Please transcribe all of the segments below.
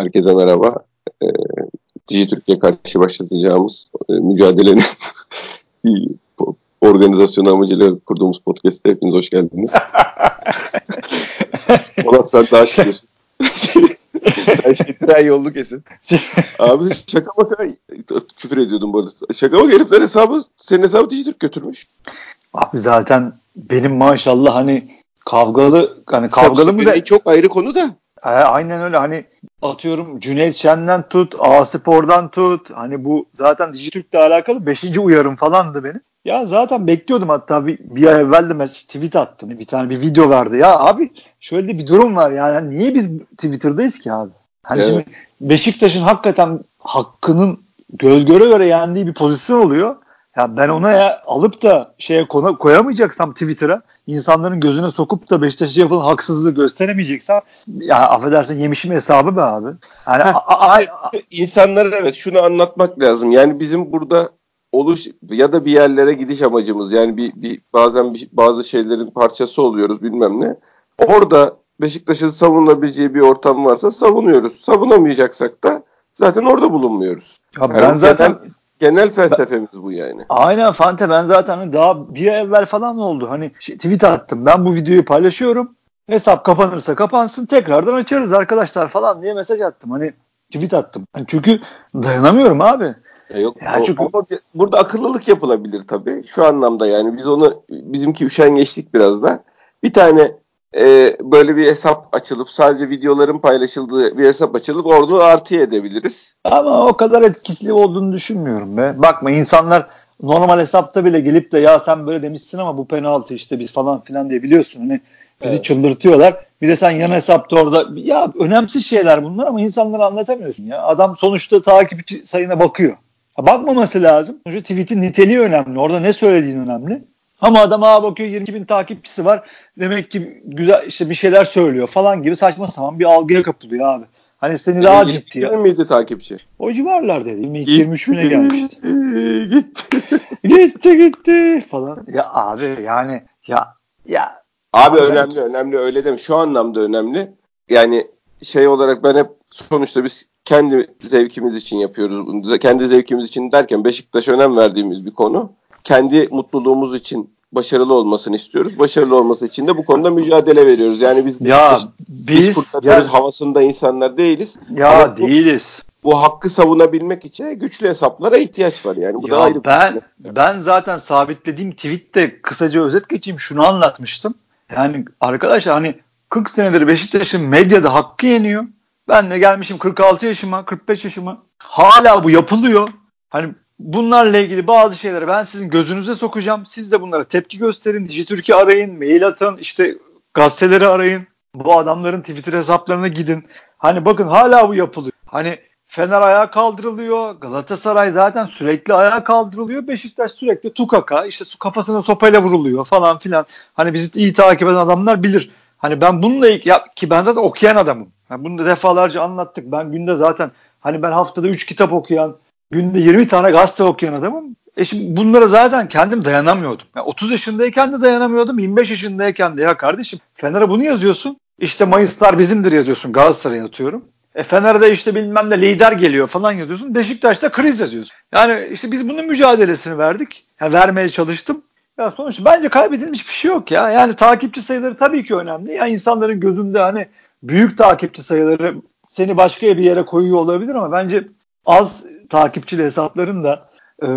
Herkese merhaba. E, Dijitürk'e karşı başlatacağımız e, mücadelenin organizasyonu amacıyla kurduğumuz podcast'te hepiniz hoş geldiniz. Polat sen daha çıkıyorsun. sen şey tren yollu kesin. Abi şaka maka küfür ediyordum bu arada. Şaka maka herifler hesabı senin hesabı Dijitürk götürmüş. Abi zaten benim maşallah hani kavgalı hani kavgalı mı da çok ayrı konu da. E, aynen öyle hani atıyorum Cüneyt Şen'den tut, A-Spor'dan tut. Hani bu zaten Dijitürk'le alakalı 5. uyarım falandı benim. Ya zaten bekliyordum hatta bir, bir ay evvel de mesela tweet attım. Bir tane bir video vardı. Ya abi şöyle bir durum var yani. Hani niye biz Twitter'dayız ki abi? Hani evet. şimdi Beşiktaş'ın hakikaten hakkının göz göre göre yendiği bir pozisyon oluyor. Ya ben ona ya alıp da şeye konu koyamayacaksam Twitter'a insanların gözüne sokup da Beşiktaş'a yapılan haksızlığı gösteremeyeceksem ya affedersin yemişim hesabı be abi. Yani a, a, insanlara evet şunu anlatmak lazım. Yani bizim burada oluş ya da bir yerlere gidiş amacımız yani bir, bir bazen bir, bazı şeylerin parçası oluyoruz bilmem ne. Orada Beşiktaş'ın savunabileceği bir ortam varsa savunuyoruz. Savunamayacaksak da zaten orada bulunmuyoruz. Ya yani ben zaten Genel felsefemiz bu yani. Aynen Fante ben zaten hani daha bir ay evvel falan oldu. Hani şey, tweet attım. Ben bu videoyu paylaşıyorum. Hesap kapanırsa kapansın tekrardan açarız arkadaşlar falan diye mesaj attım. Hani tweet attım. Yani çünkü dayanamıyorum abi. E yok, yani o, çünkü burada akıllılık yapılabilir tabii. Şu anlamda yani biz onu bizimki üşengeçlik biraz da. Bir tane e, böyle bir hesap açılıp sadece videoların paylaşıldığı bir hesap açılıp orada artı edebiliriz. Ama o kadar etkili olduğunu düşünmüyorum be. Bakma insanlar normal hesapta bile gelip de ya sen böyle demişsin ama bu penaltı işte biz falan filan diye biliyorsun. Hani bizi evet. çıldırtıyorlar. Bir de sen yan hesapta orada ya önemsiz şeyler bunlar ama insanlara anlatamıyorsun ya. Adam sonuçta takipçi sayına bakıyor. Bakmaması lazım. Sonuçta tweet'in niteliği önemli. Orada ne söylediğin önemli. Ama adam ağa bakıyor 22 bin takipçisi var. Demek ki güzel işte bir şeyler söylüyor falan gibi saçma sapan bir algıya kapılıyor abi. Hani seni daha ciddi ya. miydi takipçi? O civarlarda 22-23 bine gelmişti. gitti. gitti gitti falan. Ya abi yani ya ya. Abi önemli ben... önemli öyle deme. Şu anlamda önemli. Yani şey olarak ben hep sonuçta biz kendi zevkimiz için yapıyoruz. Kendi zevkimiz için derken Beşiktaş'a önem verdiğimiz bir konu kendi mutluluğumuz için başarılı olmasını istiyoruz. Başarılı olması için de bu konuda mücadele veriyoruz. Yani biz ya biz, biz ya, havasında insanlar değiliz. Ya bu, değiliz. Bu hakkı savunabilmek için güçlü hesaplara ihtiyaç var yani. Bu ya da ayrı ben bir ben zaten sabitlediğim tweette kısaca özet geçeyim şunu anlatmıştım. Yani arkadaşlar hani 40 senedir Beşiktaş'ın medyada hakkı yeniyor. Ben de gelmişim 46 yaşıma, 45 yaşıma. Hala bu yapılıyor. Hani bunlarla ilgili bazı şeyleri ben sizin gözünüze sokacağım. Siz de bunlara tepki gösterin. Dijitürk'ü arayın, mail atın, işte gazeteleri arayın. Bu adamların Twitter hesaplarına gidin. Hani bakın hala bu yapılıyor. Hani Fener ayağa kaldırılıyor. Galatasaray zaten sürekli ayağa kaldırılıyor. Beşiktaş sürekli tukaka işte su kafasına sopayla vuruluyor falan filan. Hani bizi iyi takip eden adamlar bilir. Hani ben bununla ilgili ya, ki ben zaten okuyan adamım. Yani bunu da defalarca anlattık. Ben günde zaten hani ben haftada 3 kitap okuyan, günde 20 tane gazete okuyan adamım. E şimdi bunlara zaten kendim dayanamıyordum. Yani 30 yaşındayken de dayanamıyordum. 25 yaşındayken de ya kardeşim Fener'e bunu yazıyorsun. İşte Mayıslar bizimdir yazıyorsun. Galatasaray'a atıyorum. E Fener'de işte bilmem ne lider geliyor falan yazıyorsun. Beşiktaş'ta kriz yazıyorsun. Yani işte biz bunun mücadelesini verdik. Yani vermeye çalıştım. Ya sonuçta bence kaybedilmiş bir şey yok ya. Yani takipçi sayıları tabii ki önemli. Ya insanların gözünde hani büyük takipçi sayıları seni başka bir yere koyuyor olabilir ama bence az takipçili hesapların da e,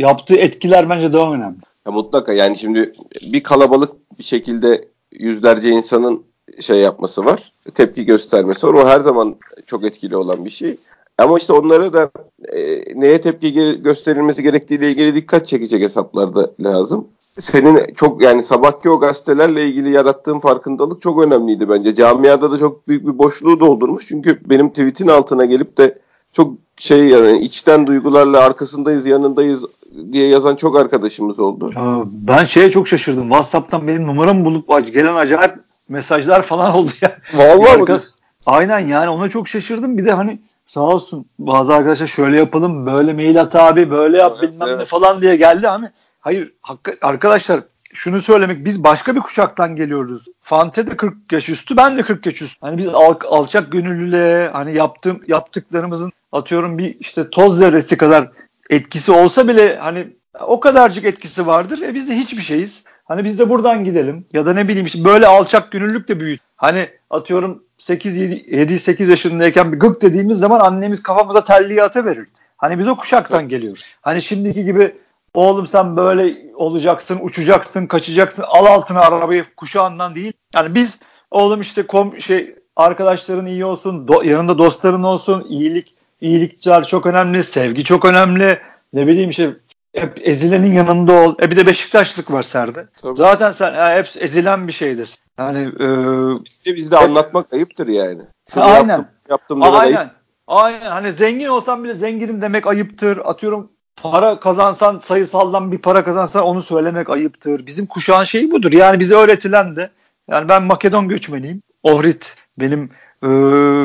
yaptığı etkiler bence daha önemli. Ya mutlaka yani şimdi bir kalabalık bir şekilde yüzlerce insanın şey yapması var. Tepki göstermesi var. O her zaman çok etkili olan bir şey. Ama işte onlara da e, neye tepki gösterilmesi gerektiğiyle ilgili dikkat çekecek hesaplar da lazım. Senin çok yani sabahki o gazetelerle ilgili yarattığın farkındalık çok önemliydi bence. Camiada da çok büyük bir boşluğu doldurmuş. Çünkü benim tweetin altına gelip de çok şey yani içten duygularla arkasındayız yanındayız diye yazan çok arkadaşımız oldu. Ya ben şeye çok şaşırdım. WhatsApp'tan benim numaramı bulup gelen acayip mesajlar falan oldu ya. Vallahi Arka... Aynen yani ona çok şaşırdım. Bir de hani sağ olsun bazı arkadaşlar şöyle yapalım böyle mail at abi böyle yap evet, bilmem evet. ne falan diye geldi hani hayır arkadaşlar şunu söylemek biz başka bir kuşaktan geliyoruz. Fante de 40 yaş üstü ben de 40 yaş üstü. Hani biz al, alçak gönüllülüğe hani yaptığım yaptıklarımızın atıyorum bir işte toz zerresi kadar etkisi olsa bile hani o kadarcık etkisi vardır. E biz de hiçbir şeyiz. Hani biz de buradan gidelim. Ya da ne bileyim işte böyle alçak gönüllülük de büyüt. Hani atıyorum 8 7 8 yaşındayken bir gık dediğimiz zaman annemiz kafamıza telliye ata verir. Hani biz o kuşaktan geliyoruz. Hani şimdiki gibi oğlum sen böyle olacaksın, uçacaksın, kaçacaksın, al altına arabayı kuşağından değil. Yani biz oğlum işte kom şey arkadaşların iyi olsun, do, yanında dostların olsun, iyilik, iyilikler çok önemli, sevgi çok önemli. Ne bileyim işte hep ezilenin yanında ol. E bir de Beşiktaşlık var Serde. Tabii. Zaten sen ya, hep ezilen bir şeydesin. Yani e, işte bizde hep, anlatmak ayıptır yani. Seni aynen. Yaptım, yaptım aynen. Ayıp. Aynen. Hani zengin olsam bile zenginim demek ayıptır. Atıyorum para kazansan sayısaldan bir para kazansan onu söylemek ayıptır. Bizim kuşağın şeyi budur. Yani bize öğretilen de yani ben Makedon göçmeniyim. Ohrid benim e,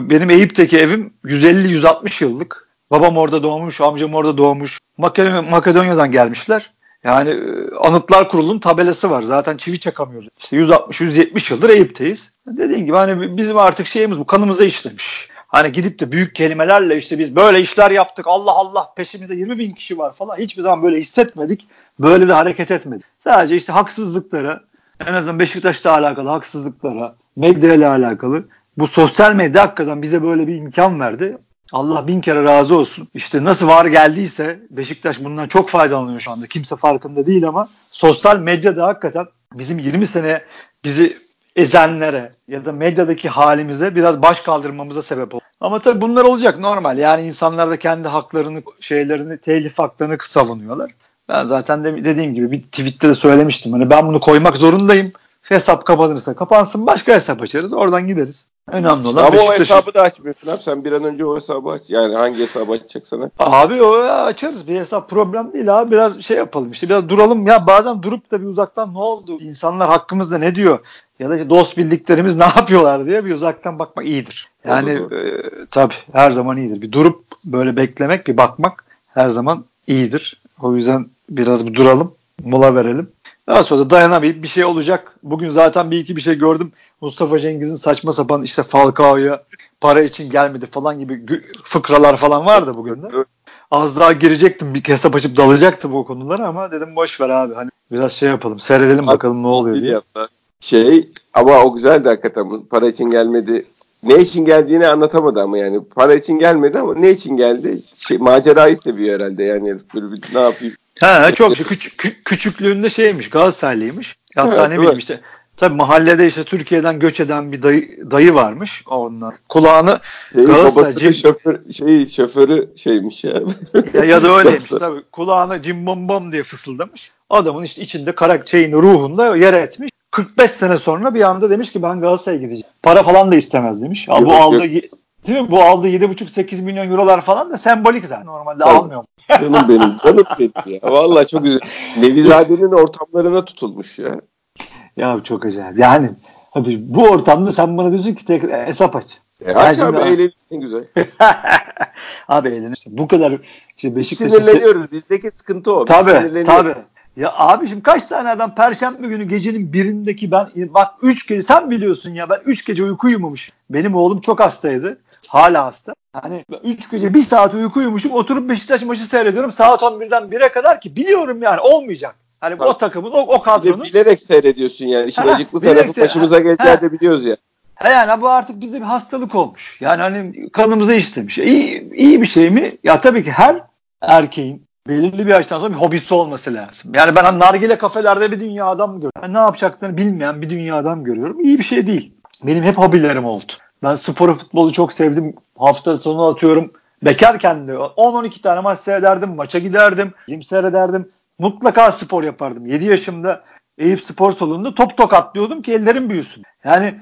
benim Eyüp'teki evim 150-160 yıllık. Babam orada doğmuş, amcam orada doğmuş. Makedonya, Makedonya'dan gelmişler. Yani e, Anıtlar Kurulu'nun tabelası var. Zaten çivi çakamıyoruz. İşte 160-170 yıldır Eyüp'teyiz. Dediğim gibi hani bizim artık şeyimiz bu kanımıza işlemiş. Hani gidip de büyük kelimelerle işte biz böyle işler yaptık Allah Allah peşimizde 20 bin kişi var falan hiçbir zaman böyle hissetmedik. Böyle de hareket etmedik. Sadece işte haksızlıklara en azından Beşiktaş'la alakalı haksızlıklara, medya ile alakalı bu sosyal medya hakikaten bize böyle bir imkan verdi. Allah bin kere razı olsun. İşte nasıl var geldiyse Beşiktaş bundan çok faydalanıyor şu anda. Kimse farkında değil ama sosyal medyada hakikaten bizim 20 sene bizi ezenlere ya da medyadaki halimize biraz baş kaldırmamıza sebep oldu. Ama tabii bunlar olacak normal. Yani insanlar da kendi haklarını, şeylerini, telif haklarını savunuyorlar. Ben zaten de dediğim gibi bir tweette de söylemiştim. Hani ben bunu koymak zorundayım. Hesap kapanırsa kapansın başka hesap açarız. Oradan gideriz. Önemli olan Ama o hesabı da açmıyorsun abi. Sen bir an önce o hesabı aç. Yani hangi hesabı açacaksan Abi o açarız. Bir hesap problem değil abi. Biraz şey yapalım işte biraz duralım. Ya bazen durup da bir uzaktan ne oldu? İnsanlar hakkımızda ne diyor? Ya da işte dost bildiklerimiz ne yapıyorlar diye bir uzaktan bakmak iyidir. Yani e, tabii her zaman iyidir. Bir durup böyle beklemek, bir bakmak her zaman iyidir. O yüzden biraz bir duralım, mola verelim. Daha sonra da dayanamayıp bir şey olacak. Bugün zaten bir iki bir şey gördüm. Mustafa Cengiz'in saçma sapan işte Falcao'ya para için gelmedi falan gibi fıkralar falan vardı bugün de. Az daha girecektim bir hesap açıp dalacaktım o konulara ama dedim boş ver abi. Hani biraz şey yapalım seyredelim bakalım ne oluyor diye. Şey ama o güzeldi hakikaten. Para için gelmedi. Ne için geldiğini anlatamadı ama yani. Para için gelmedi ama ne için geldi? Şey, macerayı seviyor herhalde yani. Böyle bir, ne yapayım Ha çok küçük kü, küçüklüğünde şeymiş Galatasaraylıymış. Hatta evet, ne bileyim evet. işte tabi mahallede işte Türkiye'den göç eden bir dayı, dayı varmış ondan. Kulağını şey, Galatasaray şoför şey şoförü şeymiş ya. ya, ya da öyleymiş tabi. Kulağına cim bom bom diye fısıldamış. Adamın işte içinde karak şeyin ruhunda yer etmiş. 45 sene sonra bir anda demiş ki ben Galatasaray'a gideceğim. Para falan da istemez demiş. Yok, bu aldı Değil mi? Bu aldığı 7,5-8 milyon eurolar falan da sembolik zaten. Normalde Tabii. almıyor. Canım benim. Canım benim ya. Vallahi çok güzel. Nevizade'nin ortamlarına tutulmuş ya. Ya çok acayip. Yani abi bu ortamda sen bana diyorsun ki tek hesap aç. E aç abi eğlenirsin güzel. abi eğlenirsin. Bu kadar işte Beşiktaş'ı... Sinirleniyoruz. Bizdeki sıkıntı o. Tabii tabii. Ya abi şimdi kaç tane adam perşembe günü gecenin birindeki ben bak 3 gece sen biliyorsun ya ben 3 gece uyku uyumamış. Benim oğlum çok hastaydı. Hala hasta. Hani 3 gece 1 saat uyku uyumuşum oturup Beşiktaş maçı seyrediyorum saat 11'den 1'e kadar ki biliyorum yani olmayacak. Hani Bak, o takımın o, o kadronun. Bilerek seyrediyorsun yani. İşin ha, acıklı tarafı başımıza geleceği de biliyoruz ya. He yani bu artık bize bir hastalık olmuş. Yani hani kanımıza işlemiş. İyi, iyi bir şey mi? Ya tabii ki her erkeğin belirli bir yaştan sonra bir hobisi olması lazım. Yani ben hani nargile kafelerde bir dünya adam görüyorum. Yani ne yapacaklarını bilmeyen bir dünya adam görüyorum. İyi bir şey değil. Benim hep hobilerim oldu. Ben sporu futbolu çok sevdim. Hafta sonu atıyorum. Bekarken de 10-12 tane maç seyrederdim. Maça giderdim. Film seyrederdim. Mutlaka spor yapardım. 7 yaşımda Eyüp Spor Salonu'nda top tok atlıyordum ki ellerim büyüsün. Yani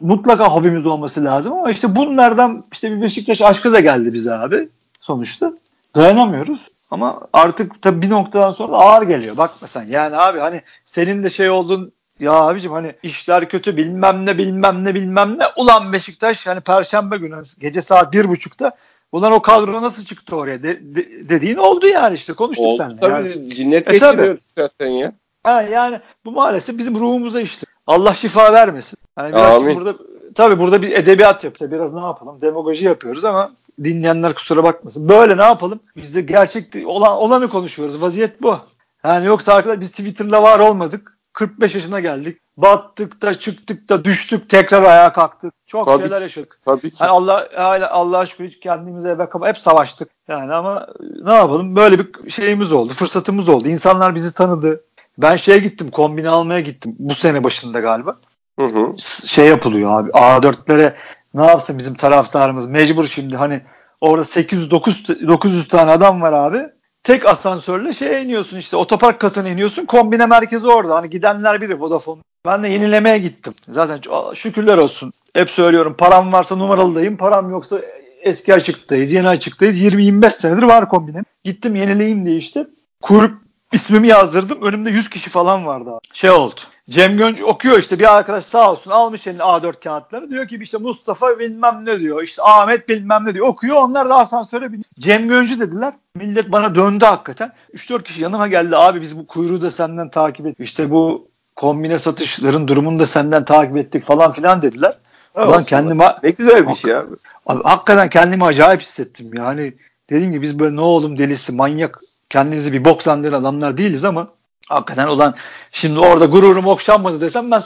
mutlaka hobimiz olması lazım ama işte bunlardan işte bir Beşiktaş aşkı da geldi bize abi sonuçta. Dayanamıyoruz. Ama artık tabii bir noktadan sonra ağır geliyor. Bakma sen. Yani abi hani senin de şey oldun ya abicim hani işler kötü bilmem ne bilmem ne bilmem ne. Ulan Beşiktaş hani perşembe günü gece saat bir buçukta Ulan o kadro nasıl çıktı oraya de, de, dediğin oldu yani işte konuştuk oldu, seninle. Tabii yani. cinnet e, geçiriyoruz zaten ya. Ha, yani bu maalesef bizim ruhumuza işte. Allah şifa vermesin. Yani biraz Amin. burada tabii burada bir edebiyat yapıyor. Biraz ne yapalım? Demagoji yapıyoruz ama dinleyenler kusura bakmasın. Böyle ne yapalım? Biz de gerçek olan olanı konuşuyoruz. Vaziyet bu. Yani yoksa arkadaşlar biz Twitter'la var olmadık. 45 yaşına geldik. Battık da çıktık da düştük tekrar ayağa kalktık. Çok Tabii şeyler ki. yaşadık. Tabii ki. Yani Allah hala Allah'a şükür hiç kendimize bak hep savaştık. Yani ama ne yapalım böyle bir şeyimiz oldu. Fırsatımız oldu. İnsanlar bizi tanıdı. Ben şeye gittim kombine almaya gittim. Bu sene başında galiba. Hı hı. Şey yapılıyor abi. A4'lere ne yapsın bizim taraftarımız mecbur şimdi hani orada 800 900, 900 tane adam var abi. Tek asansörle şeye iniyorsun işte otopark katına iniyorsun. Kombine merkezi orada. Hani gidenler bilir Vodafone. Ben de yenilemeye gittim. Zaten şükürler olsun. Hep söylüyorum param varsa numaralıdayım. Param yoksa eski açıktayız. Yeni açıktayız. 20-25 senedir var kombinem. Gittim yenileyim diye işte. Kurup ismimi yazdırdım. Önümde 100 kişi falan vardı. Şey oldu. Cem Gönc okuyor işte bir arkadaş sağ olsun almış eline A4 kağıtları. Diyor ki işte Mustafa bilmem ne diyor. İşte Ahmet bilmem ne diyor. Okuyor onlar da asansöre biniyor. Cem Göncü dediler. Millet bana döndü hakikaten. 3-4 kişi yanıma geldi. Abi biz bu kuyruğu da senden takip ettik. İşte bu kombine satışların durumunu da senden takip ettik falan filan dediler. Ulan Olsun. kendimi Ne güzel bir şey abi. Abi, hakikaten kendimi acayip hissettim yani. Dediğim gibi biz böyle ne oğlum delisi manyak kendimizi bir bok zannedenler adamlar değiliz ama hakikaten olan şimdi orada gururum okşanmadı desem ben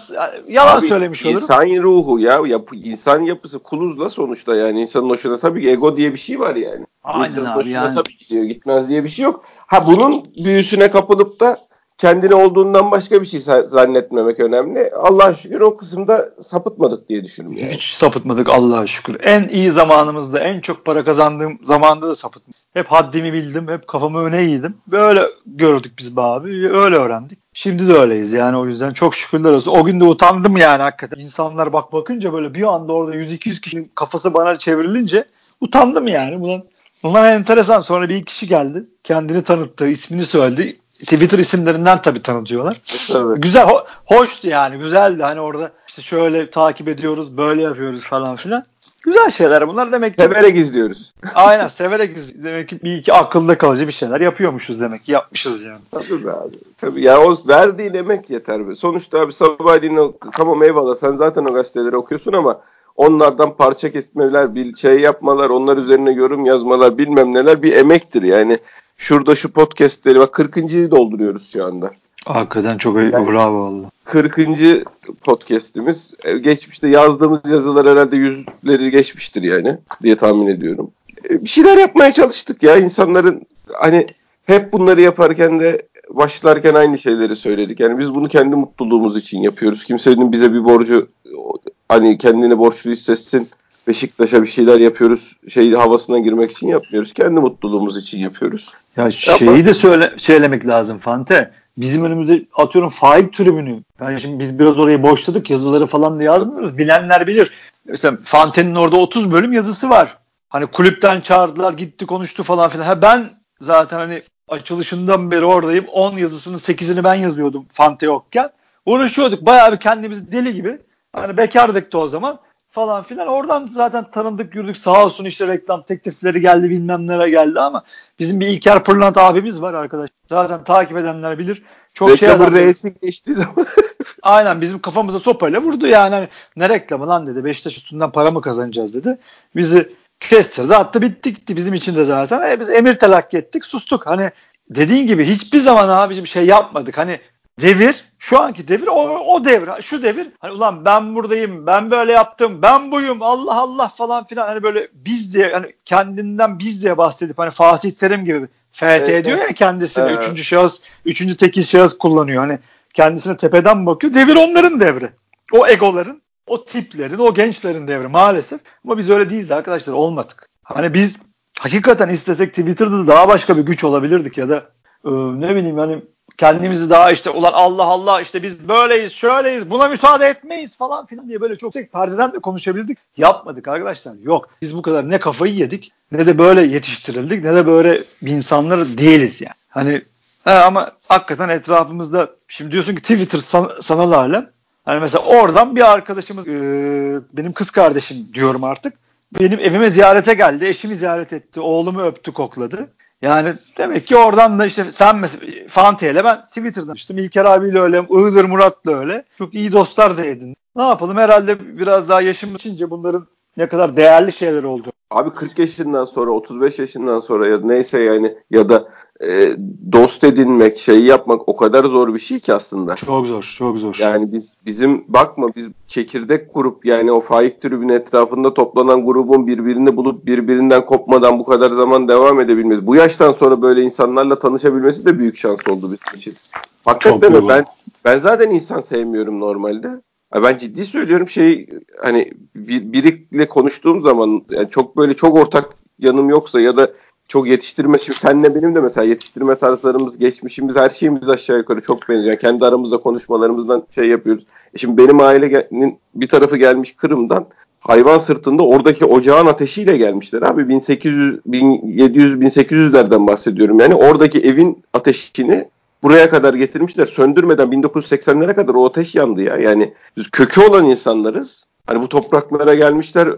yalan Abi, söylemiş olurum. İnsan ruhu ya yapı, insan yapısı kuluzla sonuçta yani insanın hoşuna tabii ki ego diye bir şey var yani. Aynen İnsanın abi hoşuna yani. tabii gidiyor gitmez diye bir şey yok. Ha bunun büyüsüne kapılıp da kendine olduğundan başka bir şey zannetmemek önemli. Allah'a şükür o kısımda sapıtmadık diye düşünüyorum yani. Hiç sapıtmadık Allah'a şükür. En iyi zamanımızda, en çok para kazandığım zamanda da sapıtmadım. Hep haddimi bildim, hep kafamı öne eğdim. Böyle gördük biz be abi, öyle öğrendik. Şimdi de öyleyiz yani o yüzden çok şükürler olsun. O gün de utandım yani hakikaten. İnsanlar bak bakınca böyle bir anda orada 100-200 kişinin kafası bana çevrilince utandım yani. Bundan, bundan enteresan. Sonra bir kişi geldi. Kendini tanıttı, ismini söyledi. Twitter isimlerinden tabii tanıtıyorlar. Tabii. Güzel, ho- hoştu yani. Güzeldi. Hani orada işte şöyle takip ediyoruz, böyle yapıyoruz falan filan. Güzel şeyler bunlar demek ki. Severek izliyoruz. Aynen severek iz- demek ki bir iki akılda kalıcı bir şeyler yapıyormuşuz demek ki yapmışız yani. Tabii be abi. Tabii ya o verdiğin emek yeter be. Sonuçta abi sabahleyin o, tamam eyvallah sen zaten o gazeteleri okuyorsun ama onlardan parça kesmeler, bir şey yapmalar, onlar üzerine yorum yazmalar bilmem neler bir emektir yani. Şurada şu podcastleri bak 40.yı dolduruyoruz şu anda. Hakikaten çok iyi. Bravo valla. 40. podcast'imiz. E, Geçmişte yazdığımız yazılar herhalde yüzleri geçmiştir yani diye tahmin ediyorum. E, Bir şeyler yapmaya çalıştık ya insanların hani hep bunları yaparken de başlarken aynı şeyleri söyledik. Yani biz bunu kendi mutluluğumuz için yapıyoruz. Kimsenin bize bir borcu hani kendini borçlu hissetsin. Beşiktaş'a bir şeyler yapıyoruz. Şey havasına girmek için yapmıyoruz. Kendi mutluluğumuz için yapıyoruz. Ya şeyi de söyle, söylemek lazım Fante. Bizim önümüzde atıyorum faik tribünü. Yani şimdi biz biraz orayı boşladık yazıları falan da yazmıyoruz. Bilenler bilir. Mesela Fante'nin orada 30 bölüm yazısı var. Hani kulüpten çağırdılar gitti konuştu falan filan. Ha ben zaten hani açılışından beri oradayım. 10 yazısının 8'ini ben yazıyordum Fante yokken. Uğraşıyorduk. Bayağı bir kendimizi deli gibi. Hani bekardık da o zaman falan filan. Oradan zaten tanındık yürüdük. Sağ olsun işte reklam teklifleri geldi bilmem nelere geldi ama bizim bir İlker Pırlant abimiz var arkadaş. Zaten takip edenler bilir. Çok şey Reklamın adam. reisi geçtiği zaman Aynen bizim kafamıza sopayla vurdu yani. Hani, ne reklamı lan dedi. Beşiktaş üstünden para mı kazanacağız dedi. Bizi kestirdi attı bitti gitti bizim için de zaten. E, biz emir telakki ettik sustuk. Hani dediğin gibi hiçbir zaman abicim şey yapmadık. Hani devir şu anki devir o, o devir. Şu devir hani ulan ben buradayım ben böyle yaptım ben buyum Allah Allah falan filan. Hani böyle biz diye hani kendinden biz diye bahsedip hani Fatih Terim gibi FT Evet, diyor ya kendisine Evet. üçüncü şahıs üçüncü tekil şahıs kullanıyor. Hani kendisine tepeden bakıyor. Devir onların devri. O egoların o tiplerin o gençlerin devri maalesef. Ama biz öyle değiliz arkadaşlar olmadık. Hani biz hakikaten istesek Twitter'da da daha başka bir güç olabilirdik ya da e, ne bileyim hani kendimizi daha işte ulan Allah Allah işte biz böyleyiz şöyleyiz buna müsaade etmeyiz falan filan diye böyle çok yüksek perdeden de konuşabildik. Yapmadık arkadaşlar yok. Biz bu kadar ne kafayı yedik ne de böyle yetiştirildik ne de böyle insanlar değiliz yani. Hani he, ama hakikaten etrafımızda şimdi diyorsun ki Twitter san, sanal alem. Hani mesela oradan bir arkadaşımız e, benim kız kardeşim diyorum artık. Benim evime ziyarete geldi. Eşimi ziyaret etti. Oğlumu öptü kokladı. Yani demek ki oradan da işte sen mesela Fante ile ben Twitter'dan işte İlker abiyle öyle, Iğdır Murat'la öyle. Çok iyi dostlar da edin. Ne yapalım herhalde biraz daha yaşım içince bunların ne kadar değerli şeyler oldu. Abi 40 yaşından sonra 35 yaşından sonra ya neyse yani ya da e, dost edinmek, şeyi yapmak o kadar zor bir şey ki aslında. Çok zor, çok zor. Yani biz bizim bakma biz çekirdek grup yani o faik tribün etrafında toplanan grubun birbirini bulup birbirinden kopmadan bu kadar zaman devam edebilmesi. Bu yaştan sonra böyle insanlarla tanışabilmesi de büyük şans oldu bizim için. Hakikaten mi? Ben ben zaten insan sevmiyorum normalde. Ben ciddi söylüyorum şey hani bir, biriyle konuştuğum zaman yani çok böyle çok ortak yanım yoksa ya da çok yetiştirme şimdi senle benim de mesela yetiştirme tarzlarımız, geçmişimiz, her şeyimiz aşağı yukarı çok benziyor. Kendi aramızda konuşmalarımızdan şey yapıyoruz. E şimdi benim ailenin bir tarafı gelmiş Kırım'dan hayvan sırtında oradaki ocağın ateşiyle gelmişler abi 1800 1700 1800'lerden bahsediyorum. Yani oradaki evin ateşini buraya kadar getirmişler. Söndürmeden 1980'lere kadar o ateş yandı ya. Yani biz kökü olan insanlarız. Hani bu topraklara gelmişler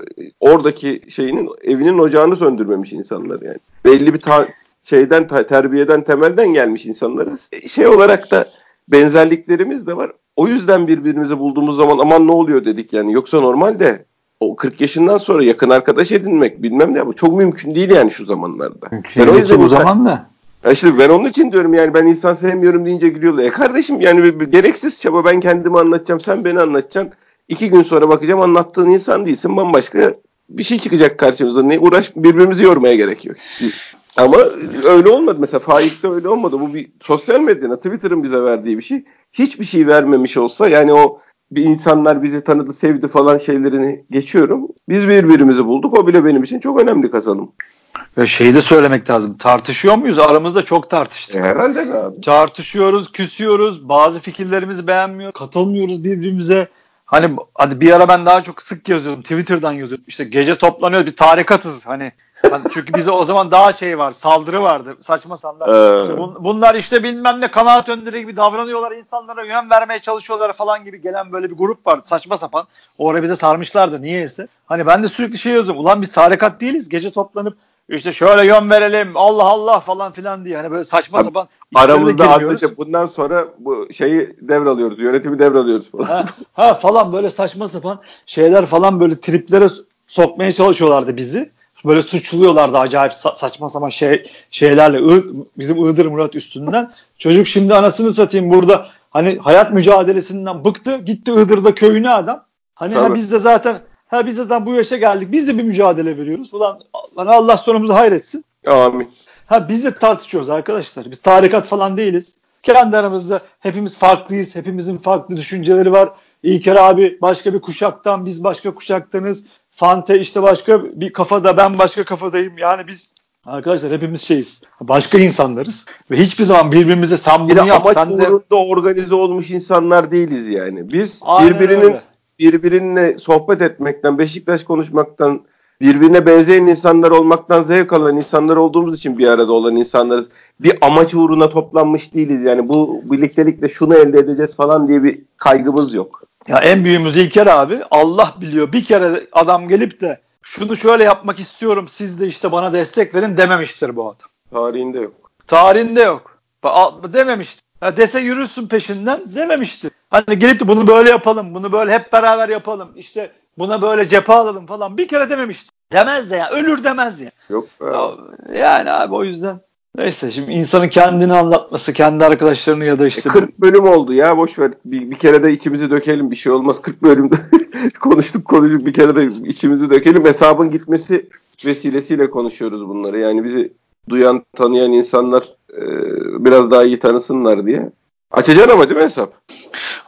oradaki şeyinin evinin ocağını söndürmemiş insanlar yani. Belli bir ta- şeyden ta- terbiyeden temelden gelmiş insanlarız. E, şey olarak da benzerliklerimiz de var. O yüzden birbirimizi bulduğumuz zaman aman ne oluyor dedik yani. Yoksa normalde o 40 yaşından sonra yakın arkadaş edinmek bilmem ne bu çok mümkün değil yani şu zamanlarda. Mümkün ben o yüzden o zaman da. İşte ben onun için diyorum yani ben insan sevmiyorum deyince gülüyorlar. E kardeşim yani bir, bir, gereksiz çaba ben kendimi anlatacağım sen beni anlatacaksın. İki gün sonra bakacağım anlattığın insan değilsin bambaşka bir şey çıkacak karşımıza. Ne uğraş birbirimizi yormaya gerek yok. Ama öyle olmadı mesela Faik'te öyle olmadı. Bu bir sosyal medyanın Twitter'ın bize verdiği bir şey. Hiçbir şey vermemiş olsa yani o bir insanlar bizi tanıdı, sevdi falan şeylerini geçiyorum. Biz birbirimizi bulduk. O bile benim için çok önemli kazanım. Ve şeyi de söylemek lazım. Tartışıyor muyuz? Aramızda çok tartıştık. E, herhalde abi. Tartışıyoruz, küsüyoruz. Bazı fikirlerimizi beğenmiyoruz. Katılmıyoruz birbirimize. Hani hadi bir ara ben daha çok sık yazıyordum. Twitter'dan yazıyordum. İşte gece toplanıyor bir tarikatız hani. hani çünkü bize o zaman daha şey var. Saldırı vardı. Saçma sallar. işte bun, bunlar işte bilmem ne kanaat önderi gibi davranıyorlar. insanlara yön vermeye çalışıyorlar falan gibi gelen böyle bir grup vardı. Saçma sapan. O ara bize sarmışlardı niyeyse. Hani ben de sürekli şey yazıyorum. Ulan biz tarikat değiliz. Gece toplanıp işte şöyle yön verelim Allah Allah falan filan diye hani böyle saçma Abi, sapan aramızda artık bundan sonra bu şeyi devralıyoruz yönetimi devralıyoruz falan. Ha, ha falan böyle saçma sapan şeyler falan böyle triplere sokmaya çalışıyorlardı bizi. Böyle suçluyorlardı acayip sa- saçma sapan şey şeylerle I- bizim Iğdır Murat üstünden. Çocuk şimdi anasını satayım burada hani hayat mücadelesinden bıktı gitti Iğdır'da köyüne adam. Hani ha, biz de zaten Ha biz zaten bu yaşa geldik. Biz de bir mücadele veriyoruz. Ulan, ulan Allah sonumuzu hayretsin. Amin. Ha biz de tartışıyoruz arkadaşlar. Biz tarikat falan değiliz. Kendi aramızda hepimiz farklıyız. Hepimizin farklı düşünceleri var. İlker abi başka bir kuşaktan, biz başka kuşaktanız. Fante işte başka bir kafada, ben başka kafadayım. Yani biz Arkadaşlar hepimiz şeyiz. Başka insanlarız. Ve hiçbir zaman birbirimize sen bunu yap. Sen de... organize olmuş insanlar değiliz yani. Biz Aynen birbirinin öyle birbirinle sohbet etmekten, Beşiktaş konuşmaktan, birbirine benzeyen insanlar olmaktan zevk alan insanlar olduğumuz için bir arada olan insanlarız. Bir amaç uğruna toplanmış değiliz. Yani bu birliktelikle şunu elde edeceğiz falan diye bir kaygımız yok. Ya en büyüğümüz İlker abi Allah biliyor. Bir kere adam gelip de şunu şöyle yapmak istiyorum siz de işte bana destek verin dememiştir bu adam. Tarihinde yok. Tarihinde yok. Dememiştir. Ha dese yürürsün peşinden dememişti. Hani gelip de bunu böyle yapalım, bunu böyle hep beraber yapalım. İşte buna böyle cephe alalım falan. Bir kere dememişti. Demez de ya. Ölür demez ya. Yok. Ya, yani abi o yüzden. Neyse şimdi insanın kendini anlatması, kendi arkadaşlarını ya da işte. E 40 bölüm oldu ya boş ver. Bir, bir kere de içimizi dökelim bir şey olmaz. 40 bölümde konuştuk konuştuk bir kere de içimizi dökelim. Hesabın gitmesi vesilesiyle konuşuyoruz bunları. Yani bizi duyan, tanıyan insanlar e, biraz daha iyi tanısınlar diye. Açacaksın ama değil mi hesap?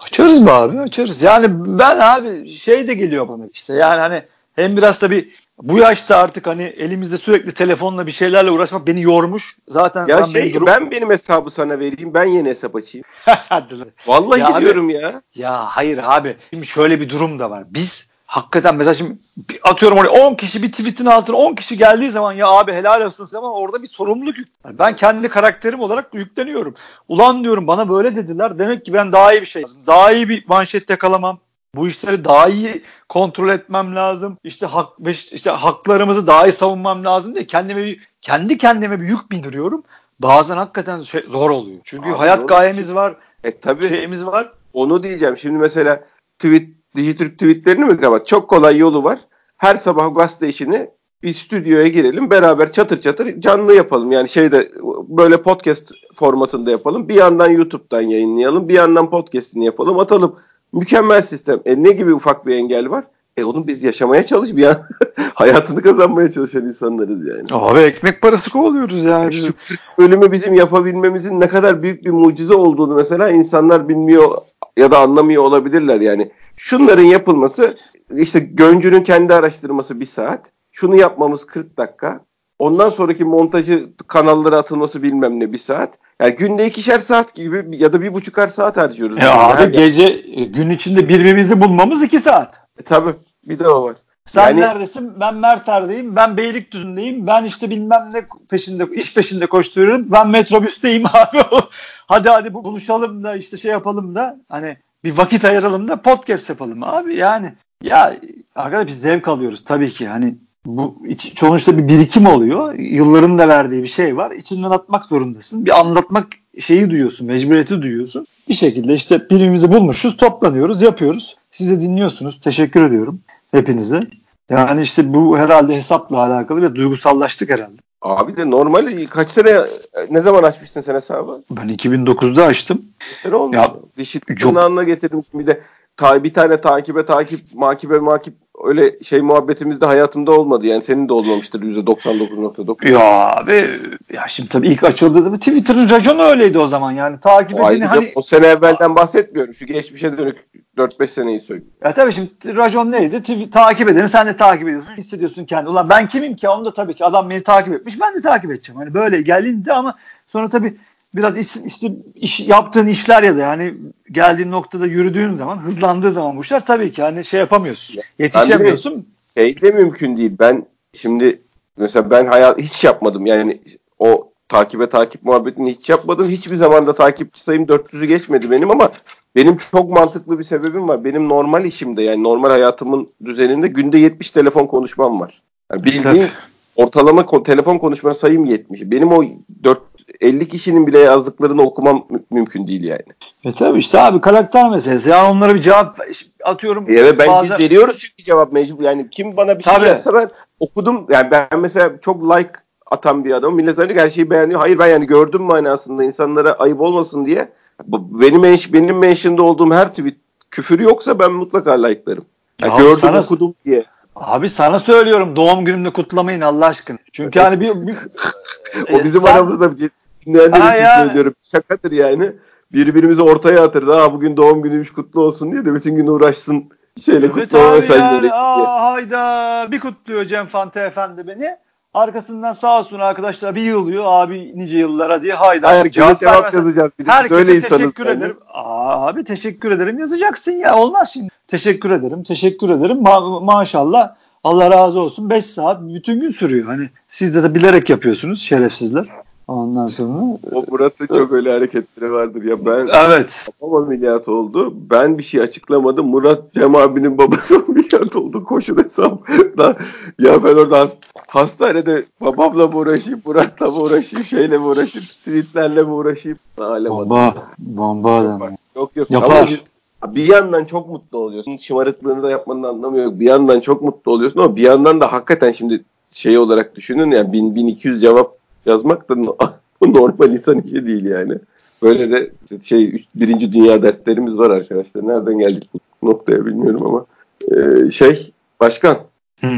Açarız mı abi? Açarız. Yani ben abi şey de geliyor bana işte. Yani hani hem biraz tabii bu yaşta artık hani elimizde sürekli telefonla bir şeylerle uğraşmak beni yormuş. Zaten ya şey durum... ben benim hesabı sana vereyim. Ben yeni hesap açayım. Vallahi ya gidiyorum abi, ya. Ya hayır abi. Şimdi şöyle bir durum da var. Biz hakikaten mesela şimdi atıyorum oraya 10 kişi bir tweetin altına 10 kişi geldiği zaman ya abi helal olsun ama orada bir sorumluluk yük. Ben kendi karakterim olarak yükleniyorum. Ulan diyorum bana böyle dediler. Demek ki ben daha iyi bir şey. Daha iyi bir manşet yakalamam. Bu işleri daha iyi kontrol etmem lazım. İşte hak işte haklarımızı daha iyi savunmam lazım diye kendime bir, kendi kendime bir yük bindiriyorum. Bazen hakikaten şey, zor oluyor. Çünkü Abi, hayat gayemiz var. E tabii. Şeyimiz var. Onu diyeceğim. Şimdi mesela tweet Dijitürk tweetlerini mi kapat? Çok kolay yolu var. Her sabah gazete işini bir stüdyoya girelim beraber çatır çatır canlı yapalım. Yani şeyde böyle podcast formatında yapalım. Bir yandan YouTube'dan yayınlayalım. Bir yandan podcast'ini yapalım atalım. Mükemmel sistem. E ne gibi ufak bir engel var? E onu biz yaşamaya çalış bir an. Hayatını kazanmaya çalışan insanlarız yani. Abi ekmek parası kovalıyoruz yani. Şu bölümü bizim yapabilmemizin ne kadar büyük bir mucize olduğunu mesela insanlar bilmiyor ya da anlamıyor olabilirler yani. Şunların yapılması işte Göncü'nün kendi araştırması bir saat. Şunu yapmamız 40 dakika. Ondan sonraki montajı kanallara atılması bilmem ne bir saat. Yani günde ikişer saat gibi ya da bir buçukar saat harcıyoruz. Ya abi Her gece e, gün içinde birbirimizi bulmamız iki saat. E, tabii bir de o var. Sen yani, neredesin? Ben Merter'deyim. Ben Beylikdüzü'ndeyim. Ben işte bilmem ne peşinde iş peşinde koşturuyorum. Ben metrobüsteyim abi. hadi hadi buluşalım da işte şey yapalım da hani bir vakit ayıralım da podcast yapalım abi. Yani ya arkadaşlar biz zevk alıyoruz tabii ki. Hani bu sonuçta bir birikim oluyor. Yılların da verdiği bir şey var. İçinden atmak zorundasın. Bir anlatmak şeyi duyuyorsun, mecburiyeti duyuyorsun. Bir şekilde işte birbirimizi bulmuşuz, toplanıyoruz, yapıyoruz. Size dinliyorsunuz. Teşekkür ediyorum hepinize. Yani işte bu herhalde hesapla alakalı ve duygusallaştık herhalde. Abi de normal kaç sene ne zaman açmıştın sen hesabı? Ben 2009'da açtım. Bir sene olmuş. Ya, Dişi tırnağına getirmişsin bir de ta, bir tane takibe takip makibe makip öyle şey muhabbetimizde hayatımda olmadı. Yani senin de olmamıştır %99.9. Ya abi ya şimdi tabii ilk açıldığında Twitter'ın raconu öyleydi o zaman. Yani takip edeni hani. O sene evvelden bahsetmiyorum. Şu geçmişe dönük 4-5 seneyi söyleyeyim. Ya tabii şimdi racon neydi? TV, takip edeni sen de takip ediyorsun. Hissediyorsun kendi. Ulan ben kimim ki? Onu da tabii ki adam beni takip etmiş. Ben de takip edeceğim. Hani böyle gelindi ama sonra tabii biraz iş, işte iş, yaptığın işler ya da yani geldiğin noktada yürüdüğün zaman hızlandığı zaman bu işler tabii ki hani şey yapamıyorsun. Yetişemiyorsun. Şey de mümkün değil. Ben şimdi mesela ben hayat hiç yapmadım. Yani o takibe takip muhabbetini hiç yapmadım. Hiçbir zaman da takipçi sayım 400'ü geçmedi benim ama benim çok mantıklı bir sebebim var. Benim normal işimde yani normal hayatımın düzeninde günde 70 telefon konuşmam var. Yani bildiğin ortalama telefon konuşma sayım 70. Benim o 4 50 kişinin bile yazdıklarını okumam mümkün değil yani. E tabii işte abi karakter meselesi. Ya onlara bir cevap atıyorum. Evet ben bazen... biz veriyoruz çünkü cevap mecbur. Yani kim bana bir şey yazsa ben okudum. Yani ben mesela çok like atan bir adam. Millet zannediyor her şeyi beğeniyor. Hayır ben yani gördüm manasında insanlara ayıp olmasın diye. Benim benim mention'da olduğum her tweet küfür yoksa ben mutlaka like'larım. Yani ya gördüm sana... okudum diye. Abi sana söylüyorum doğum günümde kutlamayın Allah aşkına. Çünkü hani bir, bir o bizim sen... aramızda dinleyenler için söylüyorum. Şakadır yani. Birbirimizi ortaya atırız. Aa bugün doğum günümüz kutlu olsun diye de bütün gün uğraşsın şeyle evet kutlama mesajları. Yani. Aa, hayda bir kutluyor Cem Fante Efendi beni. Arkasından sağ olsun arkadaşlar bir yılıyor abi nice yıllara diye hayda. Hayır, cevap, cevap yazacağız. Herkese teşekkür ederim. Aa, abi teşekkür ederim yazacaksın ya olmaz şimdi. Teşekkür ederim teşekkür ederim Ma- maşallah Allah razı olsun 5 saat bütün gün sürüyor. Hani siz de, de bilerek yapıyorsunuz şerefsizler. Ondan sonra o Murat'ta çok öyle hareketleri vardır ya ben evet. babam ameliyat oldu. Ben bir şey açıklamadım. Murat Cem abinin babası ameliyat oldu. Koşun hesapla. ya ben orada hast hastanede babamla mı uğraşayım, Murat'la mı uğraşayım, şeyle mi uğraşayım, streetlerle mi uğraşayım? Bomba. Bomba adam. Yok yok. Yapar. Bir yandan çok mutlu oluyorsun. Şımarıklığını da yapmanın anlamı yok. Bir yandan çok mutlu oluyorsun ama bir yandan da hakikaten şimdi şey olarak düşünün yani 1000 1200 cevap yazmak da normal insan işi değil yani. Böyle de şey birinci dünya dertlerimiz var arkadaşlar. Nereden geldik bu noktaya bilmiyorum ama. Ee, şey başkan. Hı.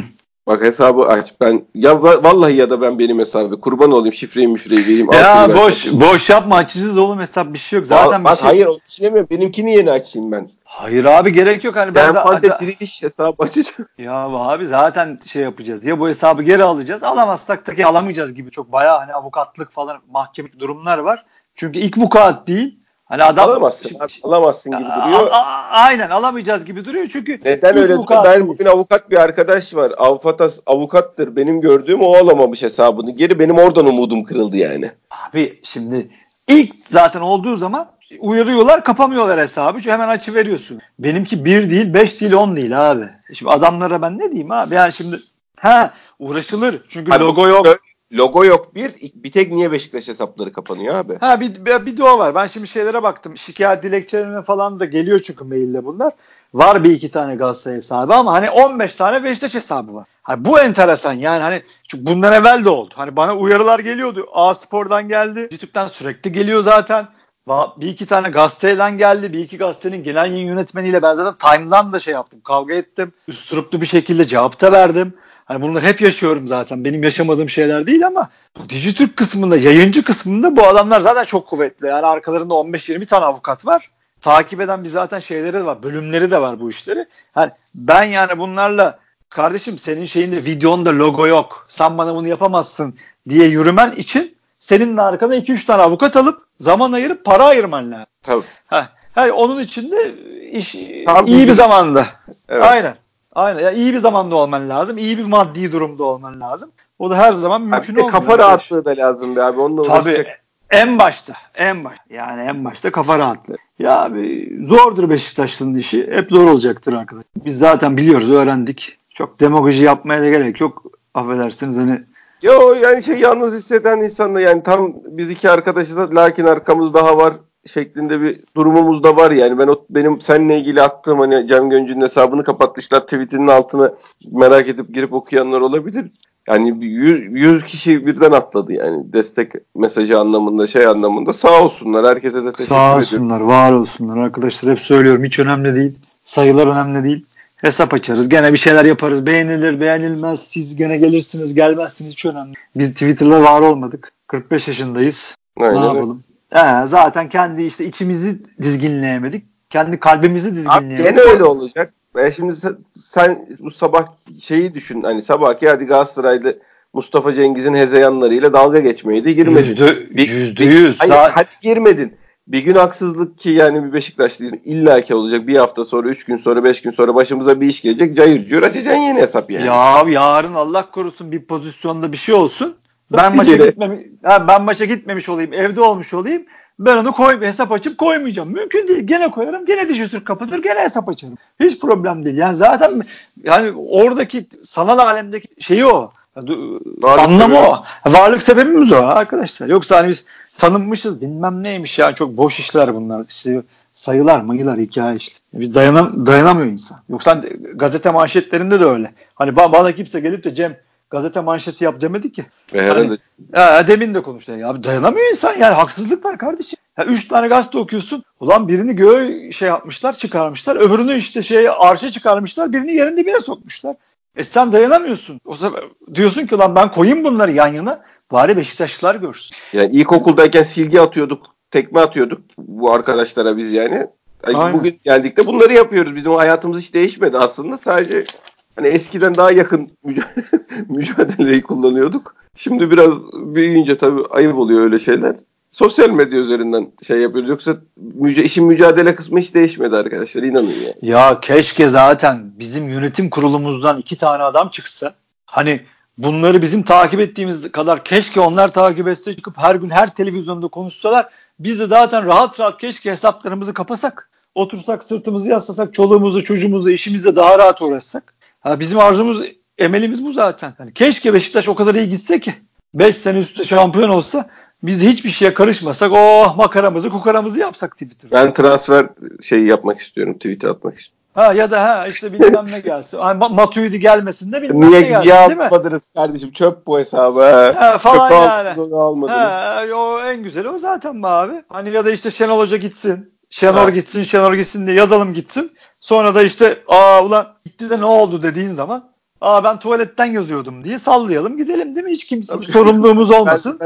Bak hesabı aç. Ben ya vallahi ya da ben benim hesabı kurban olayım şifreyi mifreyi vereyim. Ya boş ben. boş yapma açacağız oğlum hesap bir şey yok. Zaten bak, bir şey. Hayır onu düşünemiyorum. Benimkini yeni açayım ben. Hayır abi gerek yok hani ben, ben fante diriliş hesabı açacağım. Ya abi zaten şey yapacağız. Ya bu hesabı geri alacağız. Alamazsak da alamayacağız gibi çok bayağı hani avukatlık falan mahkeme durumlar var. Çünkü ilk vukuat değil. Hani adam alamazsın, şimdi, alamazsın gibi duruyor. A, a, aynen alamayacağız gibi duruyor çünkü neden öyle diyor? Ben bugün avukat bir arkadaş var. Avukatas avukattır. Benim gördüğüm o alamamış hesabını. Geri benim oradan umudum kırıldı yani. Abi şimdi İlk zaten olduğu zaman uyarıyorlar kapamıyorlar hesabı. Çünkü hemen açı veriyorsun. Benimki bir değil, beş değil, on değil abi. Şimdi adamlara ben ne diyeyim abi? Yani şimdi ha uğraşılır. Çünkü Abi, logo yok. Logo yok bir. Bir tek niye Beşiktaş hesapları kapanıyor abi? Ha bir, bir, bir de var. Ben şimdi şeylere baktım. Şikayet dilekçelerine falan da geliyor çünkü maille bunlar. Var bir iki tane Galatasaray hesabı ama hani 15 tane Beşiktaş hesabı var. Hani bu enteresan yani hani çünkü bundan evvel de oldu. Hani bana uyarılar geliyordu. A Spor'dan geldi. YouTube'dan sürekli geliyor zaten. Bir iki tane gazeteden geldi. Bir iki gazetenin genel yayın yönetmeniyle ben zaten Time'dan da şey yaptım. Kavga ettim. Üstüruplu bir şekilde cevap da verdim. Hani bunları hep yaşıyorum zaten. Benim yaşamadığım şeyler değil ama Dijitürk kısmında, yayıncı kısmında bu adamlar zaten çok kuvvetli. Yani arkalarında 15-20 tane avukat var. Takip eden bir zaten şeyleri de var, bölümleri de var bu işleri. Yani ben yani bunlarla kardeşim senin şeyinde videonda logo yok. Sen bana bunu yapamazsın diye yürümen için senin de arkana 2-3 tane avukat alıp zaman ayırıp para ayırman lazım. Tabii. Ha, yani onun için de iş Tam iyi bir zamanda. Evet. Aynen. Aynen. Ya iyi bir zamanda olman lazım. iyi bir maddi durumda olman lazım. O da her zaman mümkün olmuyor. kafa rahatlığı da lazım be abi. Onunla Tabii. uğraşacak. En başta. En başta. Yani en başta kafa rahatlığı. Ya abi zordur Beşiktaşlı'nın işi. Hep zor olacaktır arkadaş. Biz zaten biliyoruz, öğrendik. Çok demagoji yapmaya da gerek yok. Affedersiniz hani Yo yani şey yalnız hisseden insanla yani tam biz iki arkadaşız lakin arkamız daha var şeklinde bir durumumuz da var yani. Ben o benim seninle ilgili attığım hani Cem Göncü'nün hesabını kapatmışlar tweetinin altına merak edip girip okuyanlar olabilir. Yani 100 kişi birden atladı yani destek mesajı anlamında şey anlamında sağ olsunlar herkese de teşekkür Sağ ediyorum. olsunlar, var olsunlar arkadaşlar. Hep söylüyorum hiç önemli değil. Sayılar önemli değil. Hesap açarız. Gene bir şeyler yaparız. Beğenilir, beğenilmez. Siz gene gelirsiniz, gelmezsiniz. Hiç önemli. Biz Twitter'da var olmadık. 45 yaşındayız. Aynen ne yapalım? He, zaten kendi işte içimizi dizginleyemedik. Kendi kalbimizi Abi dizginleyemedik. gene öyle olacak. Ben şimdi sen, bu sabah şeyi düşün hani sabahki hadi Galatasaraylı Mustafa Cengiz'in hezeyanlarıyla dalga geçmeydi girmedin. Yüzde, Bir- yüzde bir- yüz. Hayır, Daha- hadi girmedin. Bir gün haksızlık ki yani bir Beşiktaşlıyız illaki olacak. Bir hafta sonra, üç gün sonra, beş gün sonra başımıza bir iş gelecek. Cayır cayır açacaksın yeni hesap yani. Ya yarın Allah korusun bir pozisyonda bir şey olsun. Ben maça gitmemiş, ben maça gitmemiş olayım, evde olmuş olayım. Ben onu koy, hesap açıp koymayacağım. Mümkün değil. Gene koyarım, gene dijitür kapatır, gene hesap açarım. Hiç problem değil. Yani zaten yani oradaki sanal alemdeki şeyi o. Varlık anlamı sebebi. o. Varlık sebebimiz o arkadaşlar. Yoksa hani biz tanınmışız bilmem neymiş yani çok boş işler bunlar. İşte sayılar mayılar hikaye işte. Biz dayanam dayanamıyor insan. Yoksa hani gazete manşetlerinde de öyle. Hani ba- bana kimse gelip de Cem gazete manşeti yap demedi ki. Ve herhalde Ya, demin de konuştu. Ya, abi dayanamıyor insan yani haksızlık var kardeşim. Ya, üç tane gazete okuyorsun. Ulan birini göğe şey yapmışlar çıkarmışlar. Öbürünü işte şey arşa çıkarmışlar. Birini yerin dibine sokmuşlar. E sen dayanamıyorsun. O zaman diyorsun ki lan ben koyayım bunları yan yana. Bari Beşiktaşlılar görsün. yani ilkokuldayken silgi atıyorduk, tekme atıyorduk bu arkadaşlara biz yani. Aynen. Bugün geldik de bunları yapıyoruz. Bizim hayatımız hiç değişmedi aslında. Sadece hani eskiden daha yakın müca- mücadeleyi kullanıyorduk. Şimdi biraz büyüyünce tabii ayıp oluyor öyle şeyler. Sosyal medya üzerinden şey yapıyoruz. Yoksa müca- işin mücadele kısmı hiç değişmedi arkadaşlar. inanın yani. Ya keşke zaten bizim yönetim kurulumuzdan iki tane adam çıksa. Hani bunları bizim takip ettiğimiz kadar keşke onlar takip etse çıkıp her gün her televizyonda konuşsalar. Biz de zaten rahat rahat keşke hesaplarımızı kapasak. Otursak sırtımızı yaslasak çoluğumuzu çocuğumuzu işimizle daha rahat uğraşsak. Ha, bizim arzumuz emelimiz bu zaten. Hani keşke Beşiktaş o kadar iyi gitse ki 5 sene üstte şampiyon olsa biz hiçbir şeye karışmasak oh makaramızı kukaramızı yapsak Twitter'da. Ben transfer şeyi yapmak istiyorum. Tweet'e atmak istiyorum. Ha ya da ha işte bilmem ne gelsin. Hani Ma- Matuidi gelmesin de bilmem Niye, ne gelsin niye değil mi? kardeşim? Çöp bu hesabı. Ha. Ha, falan Çöpe yani. onu almadınız. Ha, o en güzeli o zaten be abi. Hani ya da işte Şenol Hoca gitsin. Şenol Ha. gitsin, Şenol gitsin diye yazalım gitsin. Sonra da işte aa ulan gitti de ne oldu dediğin zaman aa ben tuvaletten yazıyordum diye sallayalım gidelim değil mi? Hiç kimse Tabii. sorumluluğumuz olmasın.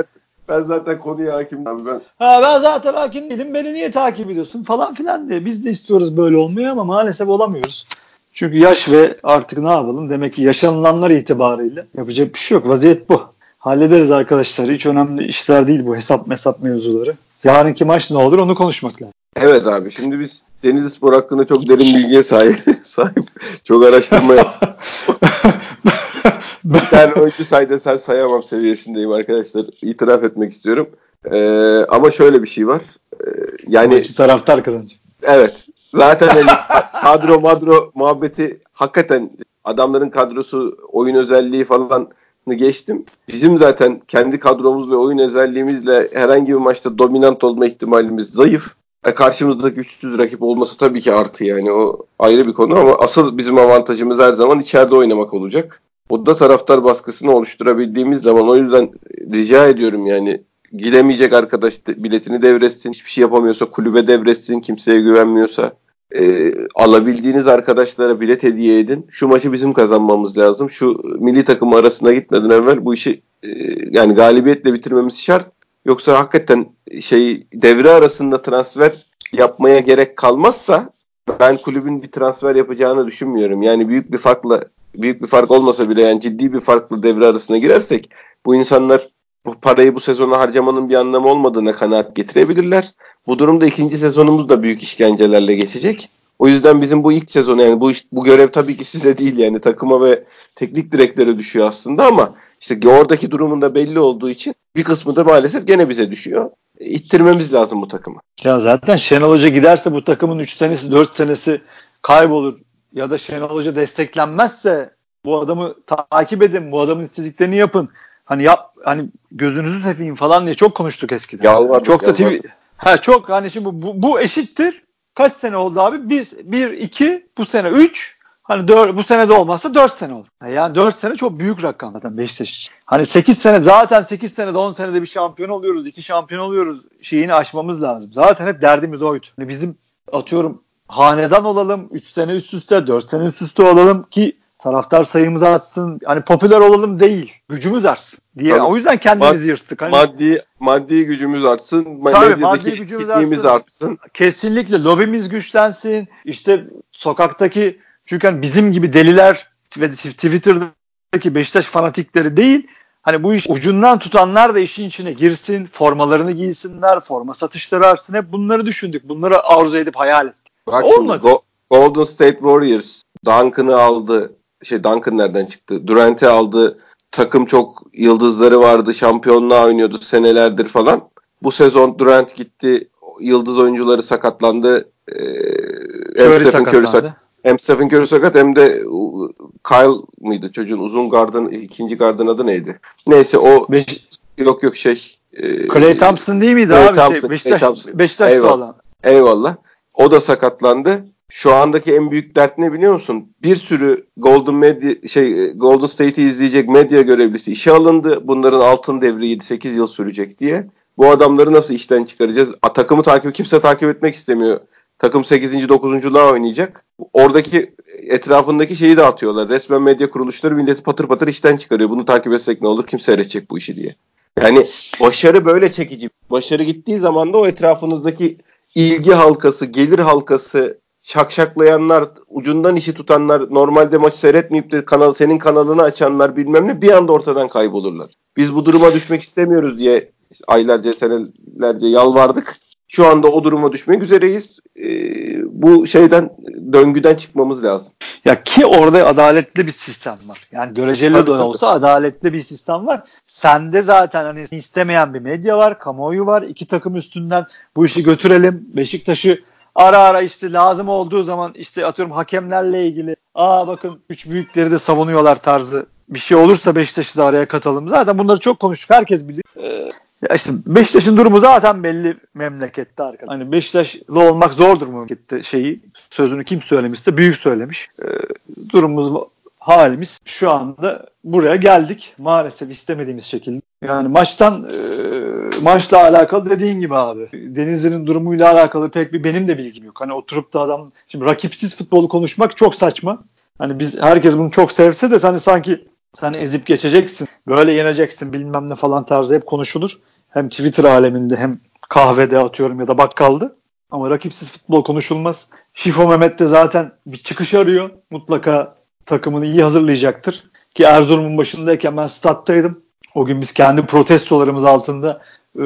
ben zaten konuya hakimim abi. Ben Ha ben zaten hakim değilim beni niye takip ediyorsun falan filan diye. Biz de istiyoruz böyle olmayı ama maalesef olamıyoruz. Çünkü yaş ve artık ne yapalım demek ki yaşanılanlar itibariyle yapacak bir şey yok. Vaziyet bu. Hallederiz arkadaşlar. Hiç önemli işler değil bu hesap mesap mevzuları. Yarınki maç ne olur onu konuşmak lazım. Evet abi şimdi biz Denizli Spor hakkında çok derin bilgiye sahip. sahip çok araştırma yap. Bir tane oyuncu say desen sayamam seviyesindeyim arkadaşlar. İtiraf etmek istiyorum. Ee, ama şöyle bir şey var. Ee, yani Maçı taraftar kazanacak. Evet. Zaten hani kadro madro muhabbeti hakikaten adamların kadrosu, oyun özelliği falan geçtim. Bizim zaten kendi kadromuz ve oyun özelliğimizle herhangi bir maçta dominant olma ihtimalimiz zayıf. E karşımızdaki güçsüz rakip olması tabii ki artı yani o ayrı bir konu ama asıl bizim avantajımız her zaman içeride oynamak olacak. O da taraftar baskısını oluşturabildiğimiz zaman o yüzden rica ediyorum yani gidemeyecek arkadaş biletini devretsin. Hiçbir şey yapamıyorsa kulübe devretsin. Kimseye güvenmiyorsa e, alabildiğiniz arkadaşlara bilet hediye edin. Şu maçı bizim kazanmamız lazım. Şu milli takım arasına gitmeden evvel bu işi e, yani galibiyetle bitirmemiz şart. Yoksa hakikaten şey devre arasında transfer yapmaya gerek kalmazsa ben kulübün bir transfer yapacağını düşünmüyorum. Yani büyük bir farkla büyük bir fark olmasa bile yani ciddi bir farklı devre arasına girersek bu insanlar bu parayı bu sezona harcamanın bir anlamı olmadığına kanaat getirebilirler. Bu durumda ikinci sezonumuz da büyük işkencelerle geçecek. O yüzden bizim bu ilk sezon yani bu iş, bu görev tabii ki size değil yani takıma ve teknik direktöre düşüyor aslında ama işte oradaki durumun da belli olduğu için bir kısmı da maalesef gene bize düşüyor. İttirmemiz lazım bu takımı. Ya zaten Şenol Hoca giderse bu takımın 3 senesi 4 senesi kaybolur ya da Şenol Hoca desteklenmezse bu adamı takip edin, bu adamın istediklerini yapın. Hani yap hani gözünüzü seveyim falan diye çok konuştuk eskiden. Yalvardık, çok da TV ha çok hani şimdi bu, bu eşittir. Kaç sene oldu abi? Biz 1 2 bu sene 3 Hani 4, bu sene de olmazsa 4 sene olur. Yani 4 sene çok büyük rakam zaten Beşiktaş Hani 8 sene zaten 8 senede 10 senede bir şampiyon oluyoruz. 2 şampiyon oluyoruz. Şeyini aşmamız lazım. Zaten hep derdimiz oydu. Hani bizim atıyorum hanedan olalım. 3 sene üst üste 4 sene üst üste olalım ki taraftar sayımız artsın. Hani popüler olalım değil. Gücümüz artsın diye. Tabii. O yüzden kendimizi Mad- yırttık. Hani, maddi maddi gücümüz artsın. Tabii, maddi gücümüz artsın. artsın. Kesinlikle lobimiz güçlensin. İşte sokaktaki çünkü hani bizim gibi deliler ve Twitter'daki Beşiktaş fanatikleri değil hani bu iş ucundan tutanlar da işin içine girsin, formalarını giysinler, forma satışları artsın. Hep bunları düşündük. Bunları arzu edip hayal ettik. Bak Olmadı. Go- Golden State Warriors Duncan'ı aldı. Şey Duncan nereden çıktı? Durant'i aldı. Takım çok yıldızları vardı. Şampiyonluğa oynuyordu senelerdir falan. Bu sezon Durant gitti. Yıldız oyuncuları sakatlandı. Ee, Curry sakatlandı. Curry sak- hem Stephen Curry sakat hem de Kyle mıydı çocuğun uzun gardın ikinci gardın adı neydi? Neyse o Beş... yok yok şey e, Clay Thompson değil miydi Clay abi? Şey, Thompson, şey, Beşiktaş, Thompson. Beşiktaş'ta Eyvallah. olan. Eyvallah. O da sakatlandı. Şu andaki en büyük dert ne biliyor musun? Bir sürü Golden Media şey Golden State'i izleyecek medya görevlisi işe alındı. Bunların altın devri 7-8 yıl sürecek diye. Bu adamları nasıl işten çıkaracağız? A, takımı takip kimse takip etmek istemiyor. Takım 8. 9. oynayacak. Oradaki etrafındaki şeyi de atıyorlar. Resmen medya kuruluşları milleti patır patır işten çıkarıyor. Bunu takip etsek ne olur? Kim seyredecek bu işi diye. Yani başarı böyle çekici. Başarı gittiği zaman da o etrafınızdaki ilgi halkası, gelir halkası, şakşaklayanlar, ucundan işi tutanlar, normalde maç seyretmeyip de kanal senin kanalını açanlar bilmem ne bir anda ortadan kaybolurlar. Biz bu duruma düşmek istemiyoruz diye aylarca, senelerce yalvardık. Şu anda o duruma düşmek üzereyiz. Ee, bu şeyden döngüden çıkmamız lazım. Ya ki orada adaletli bir sistem var. Yani göreceli tabii, de olsa tabii. adaletli bir sistem var. Sende zaten hani istemeyen bir medya var, kamuoyu var. İki takım üstünden bu işi götürelim. Beşiktaş'ı ara ara işte lazım olduğu zaman işte atıyorum hakemlerle ilgili aa bakın üç büyükleri de savunuyorlar tarzı bir şey olursa Beşiktaş'ı da araya katalım. Zaten bunları çok konuştuk. Herkes bilir. Ee, ya işte Beşiktaş'ın durumu zaten belli memlekette arkadaşlar. Hani Beşiktaşlı olmak zordur memlekette şeyi sözünü kim söylemişse büyük söylemiş. Ee, durumumuz halimiz şu anda buraya geldik maalesef istemediğimiz şekilde. Yani maçtan e, maçla alakalı dediğin gibi abi. Denizli'nin durumuyla alakalı pek bir benim de bilgim yok. Hani oturup da adam şimdi rakipsiz futbolu konuşmak çok saçma. Hani biz herkes bunu çok sevse de hani sanki sen ezip geçeceksin, böyle yeneceksin bilmem ne falan tarzı hep konuşulur. Hem Twitter aleminde hem kahvede atıyorum ya da bakkaldı. Ama rakipsiz futbol konuşulmaz. Şifo Mehmet de zaten bir çıkış arıyor. Mutlaka takımını iyi hazırlayacaktır. Ki Erzurum'un başındayken ben stat'taydım. O gün biz kendi protestolarımız altında e,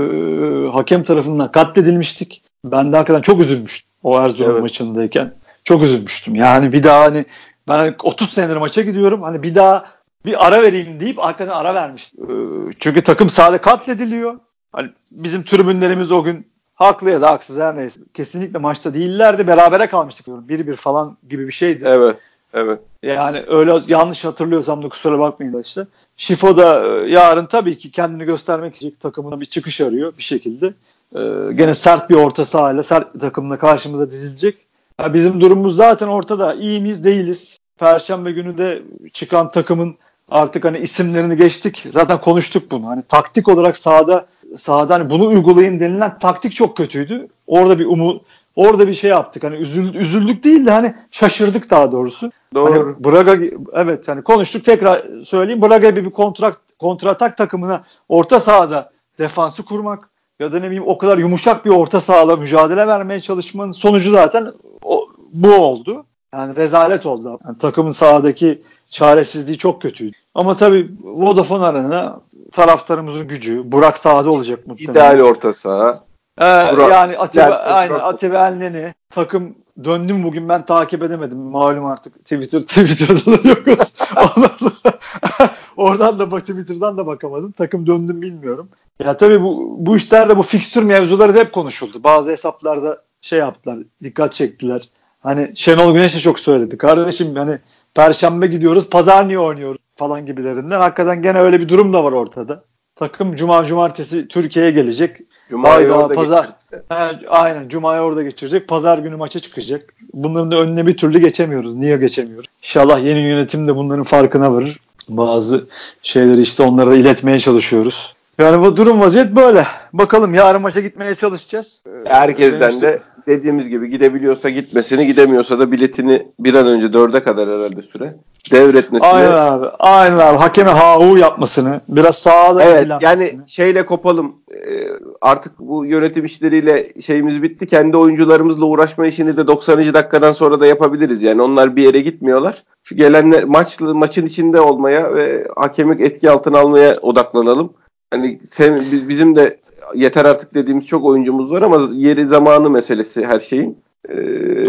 hakem tarafından katledilmiştik. Ben de hakikaten çok üzülmüştüm o Erzurum evet. maçındayken. Çok üzülmüştüm. Yani bir daha hani ben 30 senedir maça gidiyorum. Hani bir daha bir ara vereyim deyip hakikaten ara vermiştim. E, çünkü takım sahada katlediliyor. Hani bizim tribünlerimiz o gün haklı ya da haksız her neyse. Kesinlikle maçta değillerdi. Berabere kalmıştık diyorum. 1-1 falan gibi bir şeydi. Evet. Evet. Yani öyle yanlış hatırlıyorsam da kusura bakmayın da işte. Şifo da e, yarın tabii ki kendini göstermek için takımına bir çıkış arıyor bir şekilde. Ee, gene sert bir orta sahayla sert bir takımla karşımıza dizilecek. Ya bizim durumumuz zaten ortada. İyi miyiz değiliz. Perşembe günü de çıkan takımın artık hani isimlerini geçtik. Zaten konuştuk bunu. Hani taktik olarak sahada sahada hani bunu uygulayın denilen taktik çok kötüydü. Orada bir umut orada bir şey yaptık. Hani üzül, üzüldük değil de hani şaşırdık daha doğrusu. Doğru. Hani Braga evet hani konuştuk tekrar söyleyeyim. Braga gibi bir kontrak kontratak takımına orta sahada defansı kurmak ya da ne bileyim o kadar yumuşak bir orta sahada mücadele vermeye çalışmanın sonucu zaten o, bu oldu. Yani rezalet oldu. Yani takımın sahadaki çaresizliği çok kötüydü. Ama tabii Vodafone Arena taraftarımızın gücü. Burak sahada olacak muhtemelen. İdeal orta saha. Ee, Burak- yani Atiba, Yani- aynen Atiba Elneni takım döndüm bugün ben takip edemedim. Malum artık Twitter Twitter'da da yokuz. Ondan sonra oradan da bak Twitter'dan da bakamadım. Takım döndüm bilmiyorum. Ya tabii bu bu işlerde bu fikstür mevzuları da hep konuşuldu. Bazı hesaplarda şey yaptılar, dikkat çektiler. Hani Şenol Güneş de çok söyledi. Kardeşim hani Perşembe gidiyoruz, Pazar niye oynuyoruz falan gibilerinden. Hakikaten gene öyle bir durum da var ortada. Takım Cuma Cumartesi Türkiye'ye gelecek. Cuma'yı orada pazar. He, aynen Cuma'yı orada geçirecek. Pazar günü maça çıkacak. Bunların da önüne bir türlü geçemiyoruz. Niye geçemiyoruz? İnşallah yeni yönetim de bunların farkına varır. Bazı şeyleri işte onlara iletmeye çalışıyoruz. Yani bu durum vaziyet böyle. Bakalım yarın maça gitmeye çalışacağız. Herkesten Benim- de dediğimiz gibi gidebiliyorsa gitmesini, gidemiyorsa da biletini bir an önce dörde kadar herhalde süre devretmesini. Aynen abi. Aynen abi. Hakeme ha yapmasını. Biraz sağda Evet yani şeyle kopalım. Ee, artık bu yönetim işleriyle şeyimiz bitti. Kendi oyuncularımızla uğraşma işini de 90. dakikadan sonra da yapabiliriz. Yani onlar bir yere gitmiyorlar. Şu gelenler maçlı maçın içinde olmaya ve hakemlik etki altına almaya odaklanalım. Hani sen, biz- bizim de yeter artık dediğimiz çok oyuncumuz var ama yeri zamanı meselesi her şeyin. Ee,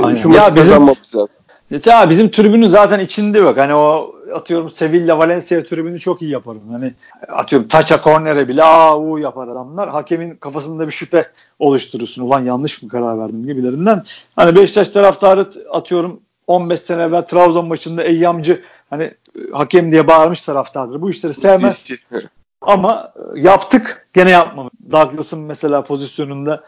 Aynen. şu Ya maçı bizim- kazanmamız lazım. Abi bizim tribünün zaten içinde yok. Hani o atıyorum Sevilla Valencia tribünü çok iyi yaparım. Hani atıyorum taça kornere bile aa u yapar adamlar. Hakemin kafasında bir şüphe oluşturursun. Ulan yanlış mı karar verdim gibilerinden. Hani Beşiktaş taraftarı atıyorum 15 sene evvel Trabzon maçında Eyyamcı hani hakem diye bağırmış taraftardır. Bu işleri sevmez. Ama e, yaptık gene yapmadık. Douglas'ın mesela pozisyonunda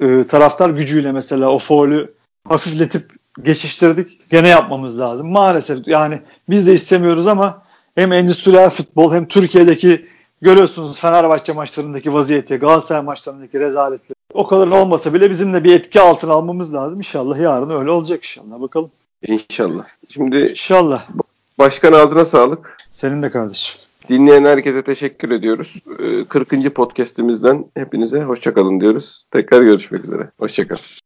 e, taraftar gücüyle mesela o faulü hafifletip geçiştirdik. Gene yapmamız lazım. Maalesef yani biz de istemiyoruz ama hem endüstriyel futbol hem Türkiye'deki görüyorsunuz Fenerbahçe maçlarındaki vaziyeti, Galatasaray maçlarındaki rezaletleri. O kadar olmasa bile bizim de bir etki altına almamız lazım. İnşallah yarın öyle olacak inşallah. Bakalım. İnşallah. Şimdi İnşallah. başkan ağzına sağlık. Senin de kardeşim. Dinleyen herkese teşekkür ediyoruz. Ee, 40. podcast'imizden hepinize hoşçakalın diyoruz. Tekrar görüşmek üzere. Hoşçakalın.